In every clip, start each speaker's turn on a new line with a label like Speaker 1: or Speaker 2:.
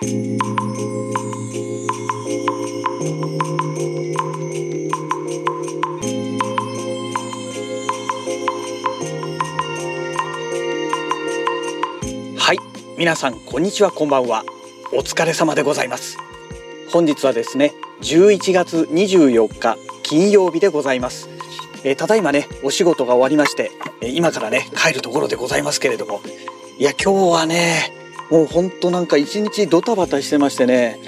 Speaker 1: はい皆さんこんにちはこんばんは。お疲れ様でございます。本日はですね11月24日金曜日でございます。えー、ただいまねお仕事が終わりまして、え、今からね帰るところでございますけれども。いや今日はねもうほんとなんか一日ドタバタしてましてね。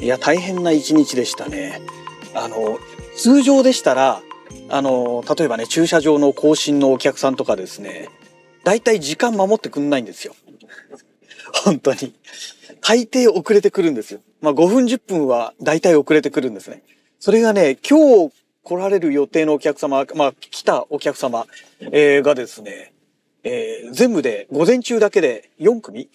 Speaker 1: いや大変な一日でしたね。あの通常でしたらあの例えばね駐車場の更新のお客さんとかですねだいたい時間守ってくんないんですよ。本当に。大抵遅れてくるんですよ。まあ5分10分はだいたい遅れてくるんですね。それがね今日来られる予定のお客様、まあ、来たお客様、えー、がですね、えー、全部で午前中だけで4組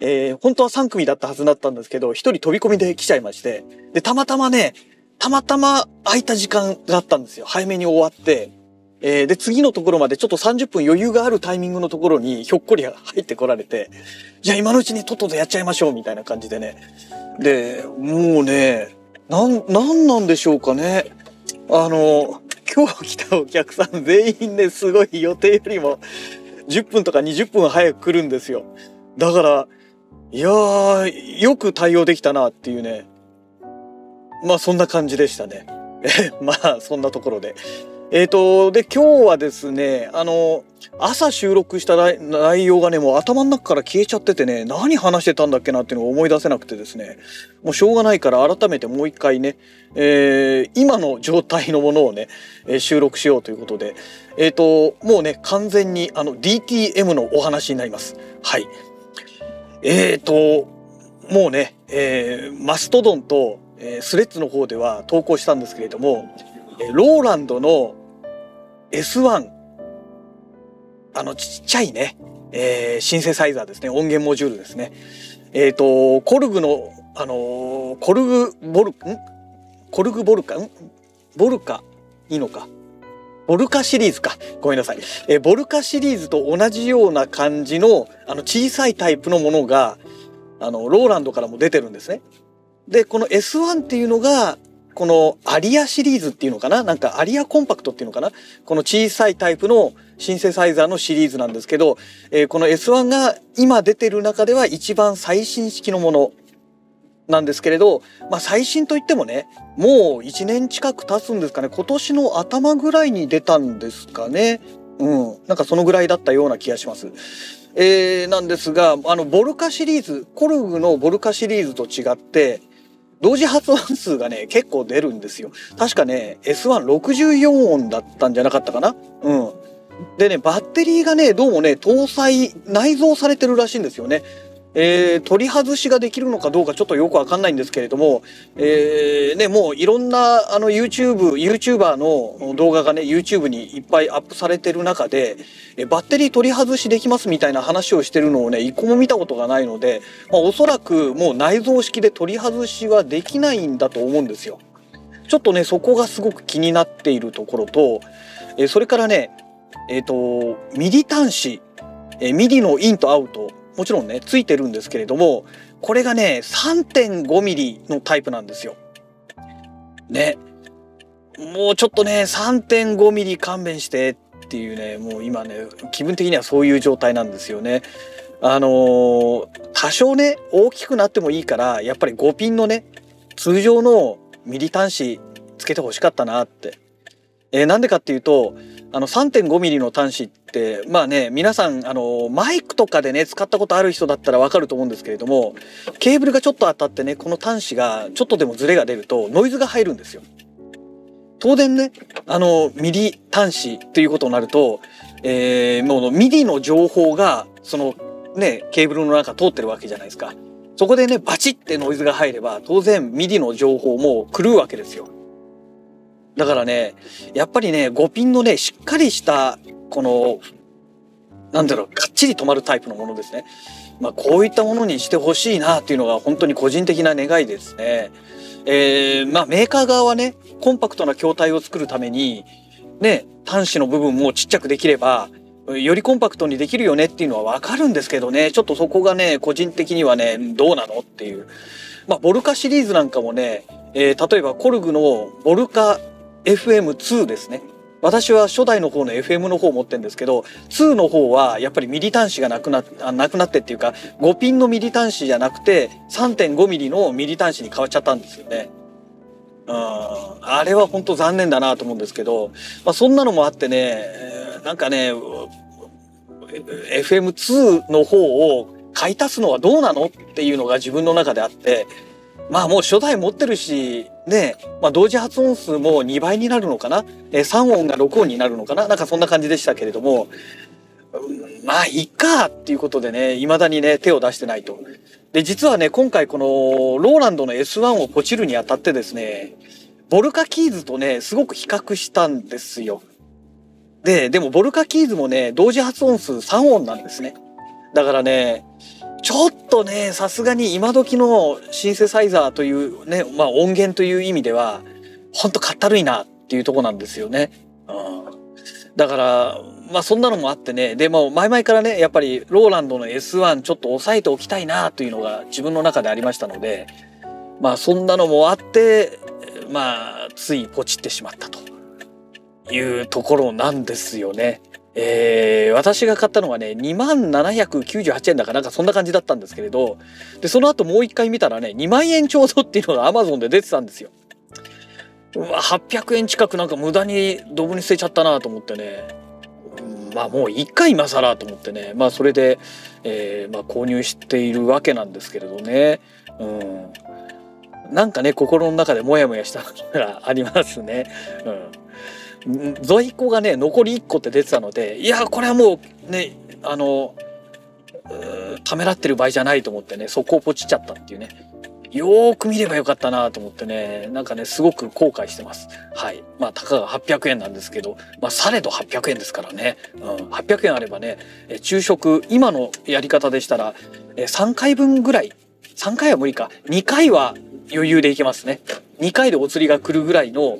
Speaker 1: えー、本当は3組だったはずだったんですけど、1人飛び込みで来ちゃいまして、で、たまたまね、たまたま空いた時間があったんですよ。早めに終わって、えー、で、次のところまでちょっと30分余裕があるタイミングのところにひょっこり入ってこられて、じゃあ今のうちにとっととやっちゃいましょうみたいな感じでね。で、もうね、なん、なんなんでしょうかね。あの、今日来たお客さん全員ね、すごい予定よりも10分とか20分早く来るんですよ。だから、いやー、よく対応できたなっていうね。まあそんな感じでしたね。まあそんなところで。えっ、ー、と、で、今日はですね、あの、朝収録した内容がね、もう頭の中から消えちゃっててね、何話してたんだっけなっていうのを思い出せなくてですね、もうしょうがないから改めてもう一回ね、えー、今の状態のものをね、え収録しようということで、えっ、ー、と、もうね、完全にあの DTM のお話になります。はい。えっ、ー、と、もうね、えー、マストドンと、えー、スレッズの方では投稿したんですけれどもえ、ローランドの S1 あのちっちゃいね、えー、シンセサイザーですね音源モジュールですね。えっ、ー、とコルグのあのー、コルグボルん？コルグボルカん？ボルカ？いいのか？ボルカシリーズか。ごめんなさい。えボルカシリーズと同じような感じの、あの、小さいタイプのものが、あの、ローランドからも出てるんですね。で、この S1 っていうのが、このアリアシリーズっていうのかな？なんかアリアコンパクトっていうのかな？この小さいタイプのシンセサイザーのシリーズなんですけど、えー、この S1 が今出てる中では一番最新式のものなんですけれど、まあ最新といってもね、もう1年近く経つんですかね。今年の頭ぐらいに出たんですかね。うん。なんかそのぐらいだったような気がします。えー、なんですが、あの、ボルカシリーズ、コルグのボルカシリーズと違って、同時発音数がね、結構出るんですよ。確かね、S164 音だったんじゃなかったかなうん。でね、バッテリーがね、どうもね、搭載、内蔵されてるらしいんですよね。えー、取り外しができるのかどうかちょっとよくわかんないんですけれども、えー、ね、もういろんなあの YouTube、YouTuber の動画がね、YouTube にいっぱいアップされてる中で、えバッテリー取り外しできますみたいな話をしてるのをね、一個も見たことがないので、まあ、おそらくもう内蔵式で取り外しはできないんだと思うんですよ。ちょっとね、そこがすごく気になっているところと、えそれからね、えっ、ー、と、 MIDI 端子、え MIDI のインとアウト、もちろんねついてるんですけれどもこれがね 3.5mm のタイプなんですよ。ねもうちょっとね 3.5mm 勘弁してっていうねもう今ね気分的にはそういう状態なんですよね。あのー、多少ね大きくなってもいいからやっぱり5ピンのね通常の MIDI 端子つけてほしかったなって。えー、なんでかっていうとあの 3.5mm の端子ってまあね皆さんあのマイクとかでね使ったことある人だったらわかると思うんですけれどもケーブルがちょっと当たってねこの端子がちょっとでもズレが出るとノイズが入るんですよ。当然ねあの MIDI 端子っていうことになると、えー、もう MIDI の情報がそのねケーブルの中通ってるわけじゃないですか。そこでねバチってノイズが入れば当然 MIDI の情報も狂うわけですよ。だからね、やっぱりね、5ピンのね、しっかりした、この、なんだろう、かっちり止まるタイプのものですね。まあ、こういったものにしてほしいなっていうのが本当に個人的な願いですね。えー、まあ、メーカー側はね、コンパクトな筐体を作るために、ね、端子の部分もちっちゃくできれば、よりコンパクトにできるよねっていうのはわかるんですけどね、ちょっとそこがね、個人的にはね、どうなのっていう。まあ、ボルカシリーズなんかもね、えー、例えばコルグのボルカ FM2 ですね。私は初代の方の FM の方を持ってるんですけど2の方はやっぱりミリ端子がなくなあなくなってっていうか5ピンのミリ端子じゃなくて3.5ミリのミリ端子に変わっちゃったんですよね。うん、あれは本当残念だなと思うんですけど、まあ、そんなのもあってねなんかね FM2 の方を買い足すのはどうなのっていうのが自分の中であってまあもう初代持ってるし、ね、まあ同時発音数も2倍になるのかな、えー、3音が6音になるのかな？なんかそんな感じでしたけれども、まあいいかっていうことでね、未だにね、手を出してないと。で、実はね、今回このローランドの S1 をポチるにあたってですね、ボルカキーズとね、すごく比較したんですよ。で、でもボルカキーズもね、同時発音数3音なんですね。だからね、ちょっとね、さすがに今時のシンセサイザーというね、まあ音源という意味では、ほんとかったるいなっていうとこなんですよね。うん。だから、まあそんなのもあってね、でも前々からね、やっぱりローランドの S1 ちょっと押さえておきたいなというのが自分の中でありましたので、まあそんなのもあって、まあついポチってしまったというところなんですよね。えー、私が買ったのがね、2万798円だかなんかそんな感じだったんですけれど、で、その後もう一回見たらね、2万円ちょうどっていうのが Amazon で出てたんですよ。うわ、800円近くなんか無駄にドブに捨てちゃったなと思ってね。まあもう一回今更と思ってね。まあそれで、えー、まあ購入しているわけなんですけれどね。うん。なんかね、心の中でモヤモヤしたのがありますね。うん。在庫がね残り1個って出てたのでいやこれはもうねあのためらってる場合じゃないと思ってねそこをポチっちゃったっていうね。よーく見ればよかったなと思ってねなんかねすごく後悔してます。はい。まあたかが800円なんですけどまあされど800円ですからね、うん、800円あればね昼食今のやり方でしたら3回分ぐらい3回は無理か。2回は余裕でいけますね。2回でお釣りが来るぐらいの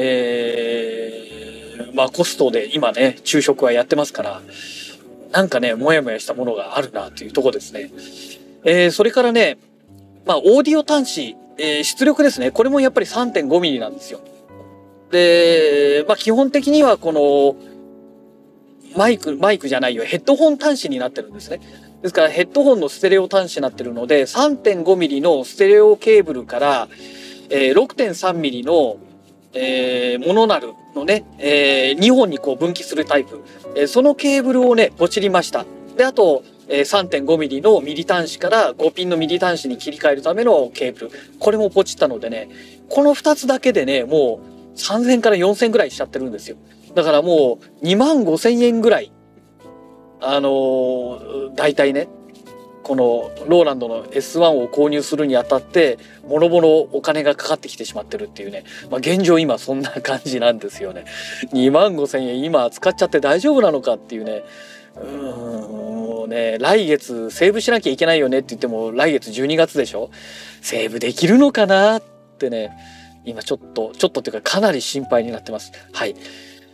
Speaker 1: えー、まあコストで今ね、昼食はやってますから、なんかね、もやもやしたものがあるなというとこですね。えー、それからね、まあオーディオ端子、えー、出力ですね。これもやっぱり 3.5mm なんですよ。で、まあ基本的にはこの、マイク、マイクじゃないよ、ヘッドホン端子になってるんですね。ですからヘッドホンのステレオ端子になってるので、3.5mm のステレオケーブルから、えー、6.3mm のえー、モノナルのね、えー、2本にこう分岐するタイプ、えー、そのケーブルをね、ポチりました。で、あと、えー、3.5ミリのミリ端子から5ピンのミリ端子に切り替えるためのケーブル。これもポチったのでね、この2つだけでね、もう3000から4000ぐらいしちゃってるんですよ。だからもう2万5000円ぐらい、あのー、大体ね、このローランドの S1 を購入するにあたってもろもろお金がかかってきてしまってるっていうね、まあ、現状今そんな感じなんですよね。2万5千円今使っちゃって大丈夫なのかっていうね。うんね来月セーブしなきゃいけないよねって言っても来月12月でしょ。セーブできるのかなってね。今ちょっとちょっとっていうかかなり心配になってます。はい。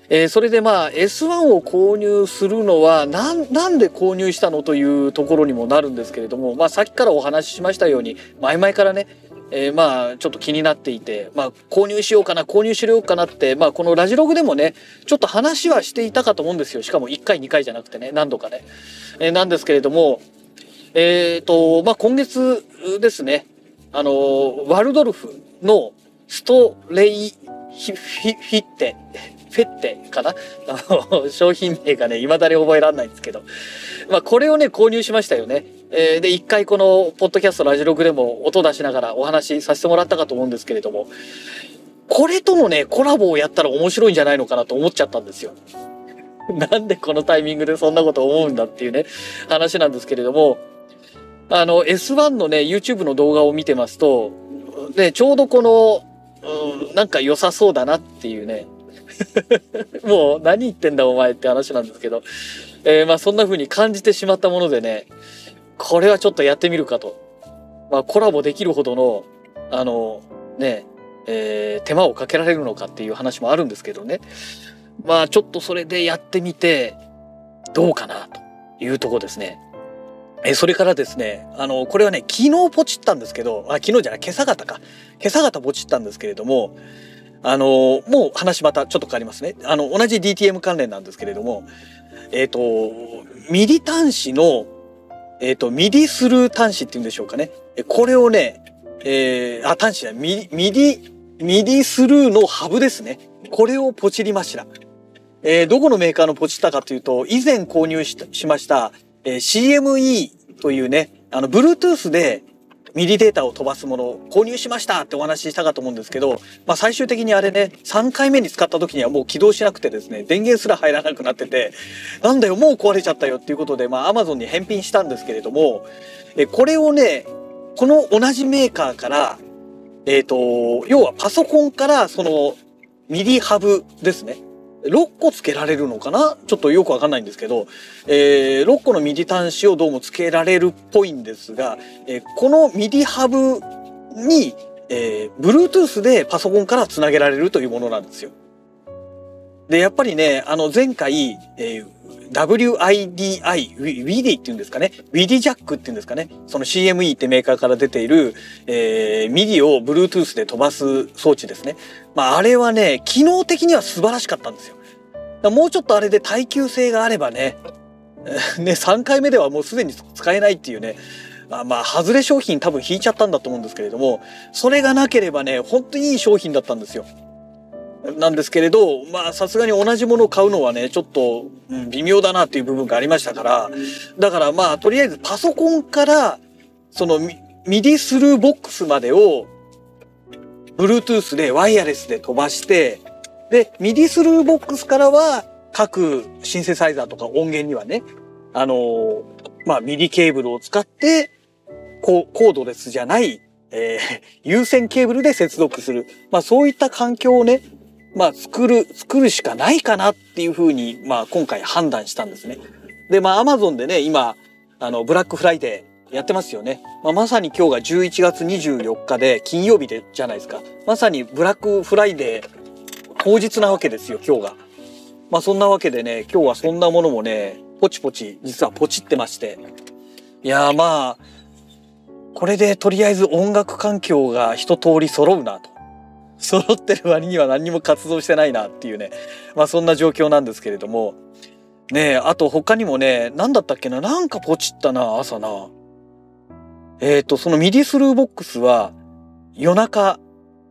Speaker 1: えー、それでまあ S1 を購入するのはなんで購入したのというところにもなるんですけれども、まあ、さっきからお話ししましたように前々からね、えー、まあちょっと気になっていて、まあ、購入しようかな購入しようかなって、まあ、このラジログでもねちょっと話はしていたかと思うんですよしかも1回2回じゃなくてね何度かね。えー、なんですけれどもえっ、とまあ今月ですねあのワルドルフのストレイフィッテフェッテかな？商品名がね、未だに覚えられないんですけど。まあ、これをね、購入しましたよね。えー、で、一回この、ポッドキャストラジログでも音出しながらお話しさせてもらったかと思うんですけれども、これとのね、コラボをやったら面白いんじゃないのかなと思っちゃったんですよ。なんでこのタイミングでそんなこと思うんだっていうね、話なんですけれども、あの、S1 のね、YouTube の動画を見てますと、ね、ちょうどこの、うん、なんか良さそうだなっていうね、もう何言ってんだお前って話なんですけど、えー、まあそんな風に感じてしまったものでね、これはちょっとやってみるかと。まあコラボできるほどの、あの、ね、えー、手間をかけられるのかっていう話もあるんですけどね。まあちょっとそれでやってみて、どうかなというとこですね。えそれからですね、あの、これはね、昨日ポチったんですけど、あ、昨日じゃない、今朝方か。今朝方ポチったんですけれども、あの、もう話またちょっと変わりますね。あの、同じ DTM 関連なんですけれども、えっ、ー、と、 MIDI 端子の、えっ、ー、と、 MIDI Thru 端子っていうんでしょうかね。これをね、えー、あ、端子ミ MIDI、MIDI Thru のハブですね。これをポチりました。えー、どこのメーカーのポチったかというと、以前購入ししました、えー、CME というね、あの、Bluetooth でミリデータを飛ばすものを購入しましたってお話ししたかと思うんですけど、まあ最終的にあれね、3回目に使った時にはもう起動しなくてですね、電源すら入らなくなってて、なんだよ、もう壊れちゃったよっていうことで、まあ Amazon に返品したんですけれども、えこれをね、この同じメーカーから、えっ、ー、と、要はパソコンからその MIDI ハブですね。6個付けられるのかな？ちょっとよくわかんないんですけど、えー、6個の MIDI 端子をどうもつけられるっぽいんですが、えー、この MIDI ハブに、えー、Bluetooth でパソコンからつなげられるというものなんですよ。で、やっぱりね、あの前回、えー、WIDI、WIDI っていうんですかね。WIDI ジャックっていうんですかね。その CME ってメーカーから出ている、えー、MIDI を Bluetooth で飛ばす装置ですね。まあ、あれはね、機能的には素晴らしかったんですよ。もうちょっとあれで耐久性があればね、ね、3回目ではもうすでに使えないっていうね、あまあ、外れ商品多分引いちゃったんだと思うんですけれども、それがなければね、本当にいい商品だったんですよ。なんですけれど、まあさすがに同じものを買うのはね、ちょっと、微妙だなっていう部分がありましたから、だからまあとりあえずパソコンから、その MIDI Thru ボックスまでを、Bluetooth でワイヤレスで飛ばして、で、 MIDI Thru ボックスからは各シンセサイザーとか音源にはね、あのまあ MIDI ケーブルを使って、こうコードレスじゃない、えー、有線ケーブルで接続する。まあそういった環境をね、まあ、作る、作るしかないかなっていうふうに、まあ、今回判断したんですね。で、まあ、アマゾンでね、今、あの、ブラックフライデーやってますよね。まあ、まさに今日が11月24日で、金曜日で、じゃないですか。まさにブラックフライデー当日なわけですよ、今日が。まあ、そんなわけでね、今日はそんなものもね、ポチポチ、実はポチってまして。いやまあ、これでとりあえず音楽環境が一通り揃うなと。揃ってる割には何にも活動してないなっていうね、まあそんな状況なんですけれども、ねえあと他にもね、何だったっけな、なんかポチったな、朝な。えっ、ー、と、その MIDIスルーボックスは夜中、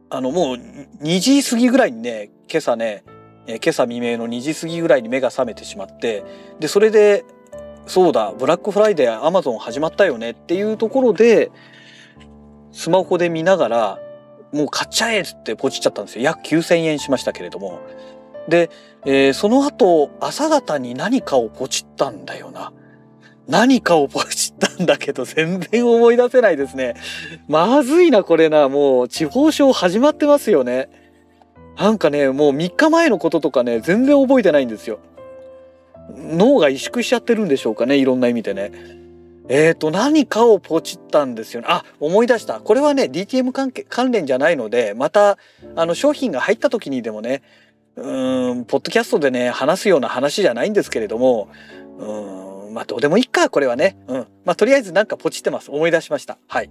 Speaker 1: あのもう2時過ぎぐらいにね、今朝ね、えー、今朝未明の2時過ぎぐらいに目が覚めてしまって、で、それで、そうだ、ブラックフライデーアマゾン始まったよねっていうところで、スマホで見ながら、もう買っちゃえってポチっちゃったんですよ。約9000円しましたけれども。で、えー、その後、朝方に何かをポチったんだよな。何かをポチったんだけど、全然思い出せないですね。まずいな、これな。もう、地方症始まってますよね。なんかね、もう3日前のこととかね、全然覚えてないんですよ。脳が萎縮しちゃってるんでしょうかね、いろんな意味でね。えっ、ー、と、何かをポチったんですよね。あ、思い出した。これはね、DTM 関係関連じゃないので、また、あの、商品が入った時にでもね、うん、ポッドキャストでね、話すような話じゃないんですけれども、うん、まあ、どうでもいいか、これはね。うん。まあ、とりあえずなんかポチってます。思い出しました。はい。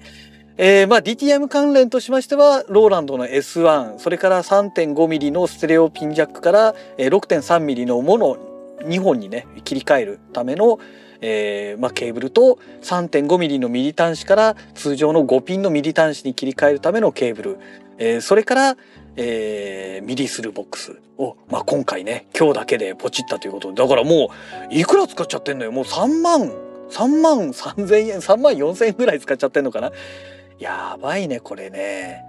Speaker 1: えー、まあ DTM 関連としましてはローランドの S1 それから 3.5mm のステレオピンジャックから 6.3mm のもの2本にね切り替えるための、えー、まあ、ケーブルと 3.5mm のミリ端子から通常の5ピンのミリ端子に切り替えるためのケーブル、えー、それから、えー、ミリスルボックスを、まあ、今回ね今日だけでポチったということで。だからもういくら使っちゃってんのよ。もう3万3万3000円3万4000円ぐらい使っちゃってんのかな。やばいねこれね。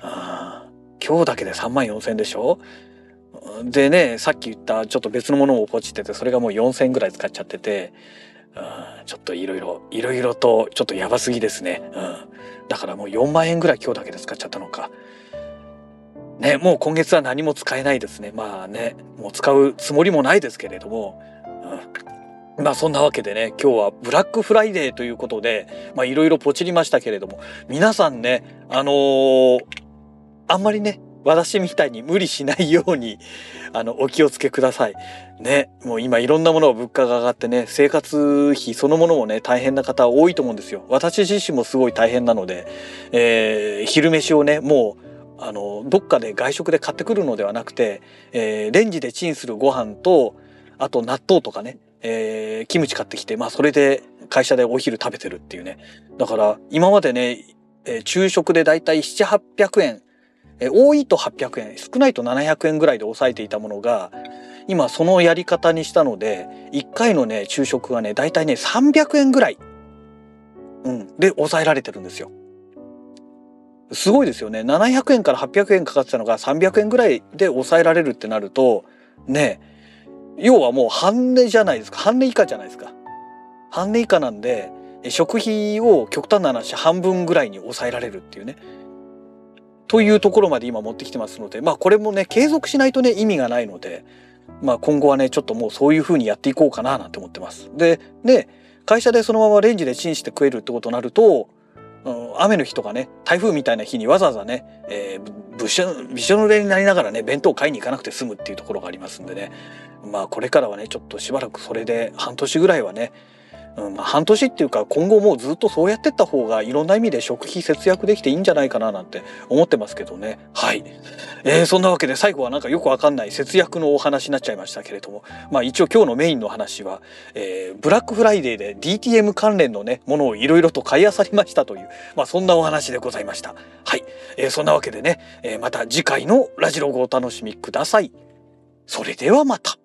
Speaker 1: あ今日だけで3万4000円でしょ？でねさっき言ったちょっと別のものをポチっててそれがもう4,000円ぐらい使っちゃってて、うん、ちょっといろいろいろいろとちょっとやばすぎですね、うん、だからもう4万円ぐらい今日だけで使っちゃったのか。ねもう今月は何も使えないですね。まあねもう使うつもりもないですけれども、うん、まあそんなわけでね今日はブラックフライデーということでまあいろいろポチりましたけれども皆さんねあのー、あんまりね私みたいに無理しないようにあのお気をつけください。ねもう今いろんなもの物価が上がってね生活費そのものもね大変な方多いと思うんですよ。私自身もすごい大変なので、えー、昼飯をねもうあのどっかで外食で買ってくるのではなくて、えー、レンジでチンするご飯とあと納豆とかね、えー、キムチ買ってきてまあそれで会社でお昼食べてるっていうねだから今までね、えー、昼食でだいたい7 8 0 0円え多いと800円少ないと700円ぐらいで抑えていたものが今そのやり方にしたので1回のね昼食がねだいたいね300円ぐらい、うん、で抑えられてるんですよ。すごいですよね。700円から800円かかってたのが300円ぐらいで抑えられるってなるとね要はもう半値じゃないですか。半値以下じゃないですか。半値以下なんで食費を極端な話半分ぐらいに抑えられるっていうね。というところまで今持ってきてますのでまあこれもね継続しないとね意味がないのでまあ今後はねちょっともうそういう風にやっていこうかななんて思ってます。でね会社でそのままレンジでチンして食えるってことになると、うん、雨の日とかね台風みたいな日にわざわざね、えー、びしょびしょ濡れになりながらね弁当買いに行かなくて済むっていうところがありますんでねまあこれからはねちょっとしばらくそれで半年ぐらいはねうんまあ、半年っていうか今後もうずっとそうやってった方がいろんな意味で食費節約できていいんじゃないかななんて思ってますけどね。はい、えー、そんなわけで最後はなんかよくわかんない節約のお話になっちゃいましたけれども。まあ一応今日のメインの話は、えー、ブラックフライデーで DTM 関連のねものをいろいろと買い漁りましたというまあそんなお話でございました。はい、えー、そんなわけでね、え、また次回のラジログをお楽しみください。それではまた。